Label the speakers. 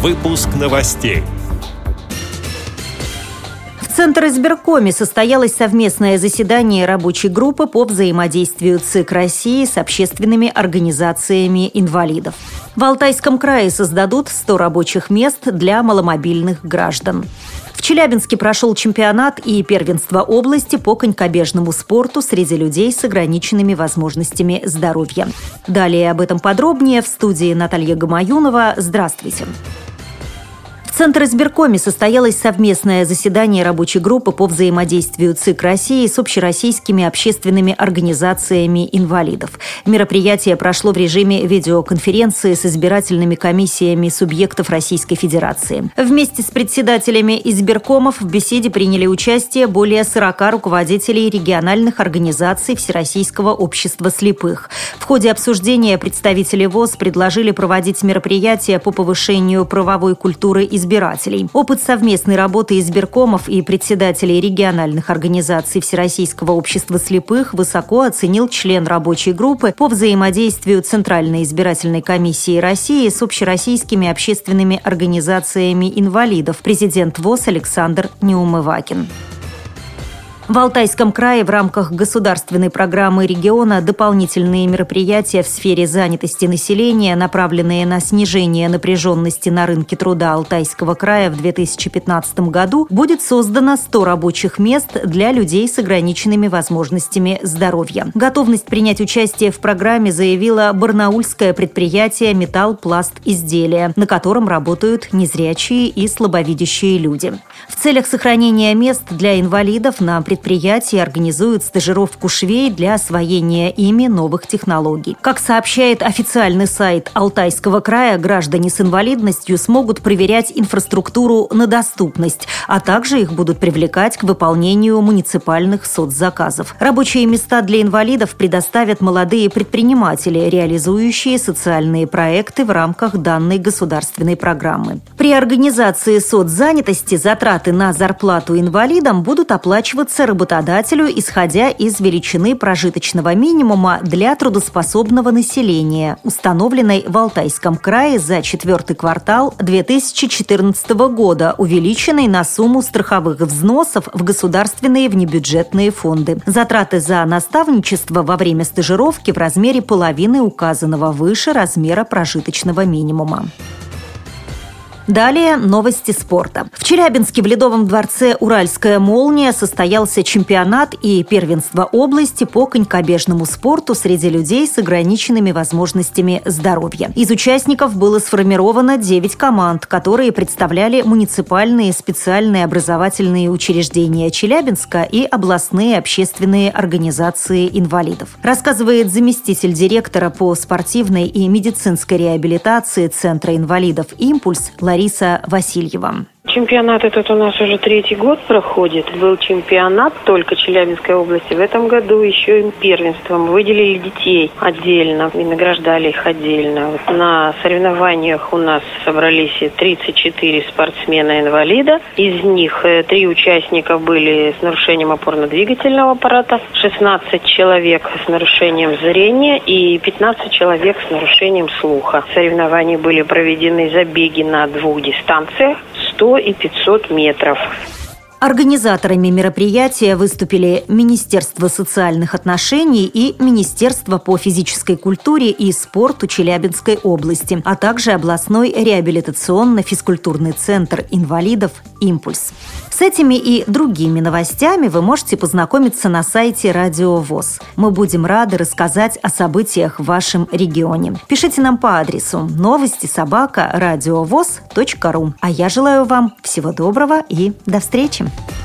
Speaker 1: Выпуск новостей.
Speaker 2: В Центр избиркоме состоялось совместное заседание рабочей группы по взаимодействию ЦИК России с общественными организациями инвалидов. В Алтайском крае создадут 100 рабочих мест для маломобильных граждан. В Челябинске прошел чемпионат и первенство области по конькобежному спорту среди людей с ограниченными возможностями здоровья. Далее об этом подробнее в студии Наталья Гамаюнова. Здравствуйте. Здравствуйте. Центр избиркоме состоялось совместное заседание рабочей группы по взаимодействию ЦИК России с общероссийскими общественными организациями инвалидов. Мероприятие прошло в режиме видеоконференции с избирательными комиссиями субъектов Российской Федерации. Вместе с председателями избиркомов в беседе приняли участие более 40 руководителей региональных организаций Всероссийского общества слепых. В ходе обсуждения представители ВОЗ предложили проводить мероприятия по повышению правовой культуры избиркомов избирателей. Опыт совместной работы избиркомов и председателей региональных организаций Всероссийского общества слепых высоко оценил член рабочей группы по взаимодействию Центральной избирательной комиссии России с общероссийскими общественными организациями инвалидов, президент ВОЗ Александр Неумывакин. В Алтайском крае в рамках государственной программы региона дополнительные мероприятия в сфере занятости населения, направленные на снижение напряженности на рынке труда Алтайского края в 2015 году, будет создано 100 рабочих мест для людей с ограниченными возможностями здоровья. Готовность принять участие в программе заявило барнаульское предприятие «Металл Пласт Изделия», на котором работают незрячие и слабовидящие люди. В целях сохранения мест для инвалидов на предприятии предприятия организуют стажировку швей для освоения ими новых технологий. Как сообщает официальный сайт Алтайского края, граждане с инвалидностью смогут проверять инфраструктуру на доступность, а также их будут привлекать к выполнению муниципальных соцзаказов. Рабочие места для инвалидов предоставят молодые предприниматели, реализующие социальные проекты в рамках данной государственной программы. При организации соцзанятости затраты на зарплату инвалидам будут оплачиваться работодателю, исходя из величины прожиточного минимума для трудоспособного населения, установленной в Алтайском крае за четвертый квартал 2014 года, увеличенной на сумму страховых взносов в государственные внебюджетные фонды. Затраты за наставничество во время стажировки в размере половины указанного выше размера прожиточного минимума. Далее новости спорта. В Челябинске в Ледовом дворце «Уральская молния» состоялся чемпионат и первенство области по конькобежному спорту среди людей с ограниченными возможностями здоровья. Из участников было сформировано 9 команд, которые представляли муниципальные специальные образовательные учреждения Челябинска и областные общественные организации инвалидов. Рассказывает заместитель директора по спортивной и медицинской реабилитации Центра инвалидов «Импульс» Лариса Лариса Васильева.
Speaker 3: Чемпионат этот у нас уже третий год проходит. Был чемпионат только Челябинской области. В этом году еще и первенством выделили детей отдельно и награждали их отдельно. Вот на соревнованиях у нас собрались 34 спортсмена-инвалида. Из них э, три участника были с нарушением опорно-двигательного аппарата, 16 человек с нарушением зрения и 15 человек с нарушением слуха. Соревнования были проведены забеги на двух дистанциях 100 и 500 метров.
Speaker 2: Организаторами мероприятия выступили Министерство социальных отношений и Министерство по физической культуре и спорту Челябинской области, а также областной реабилитационно-физкультурный центр инвалидов «Импульс». С этими и другими новостями вы можете познакомиться на сайте Радио ВОЗ. Мы будем рады рассказать о событиях в вашем регионе. Пишите нам по адресу новости собака ру. А я желаю вам всего доброго и до встречи! time.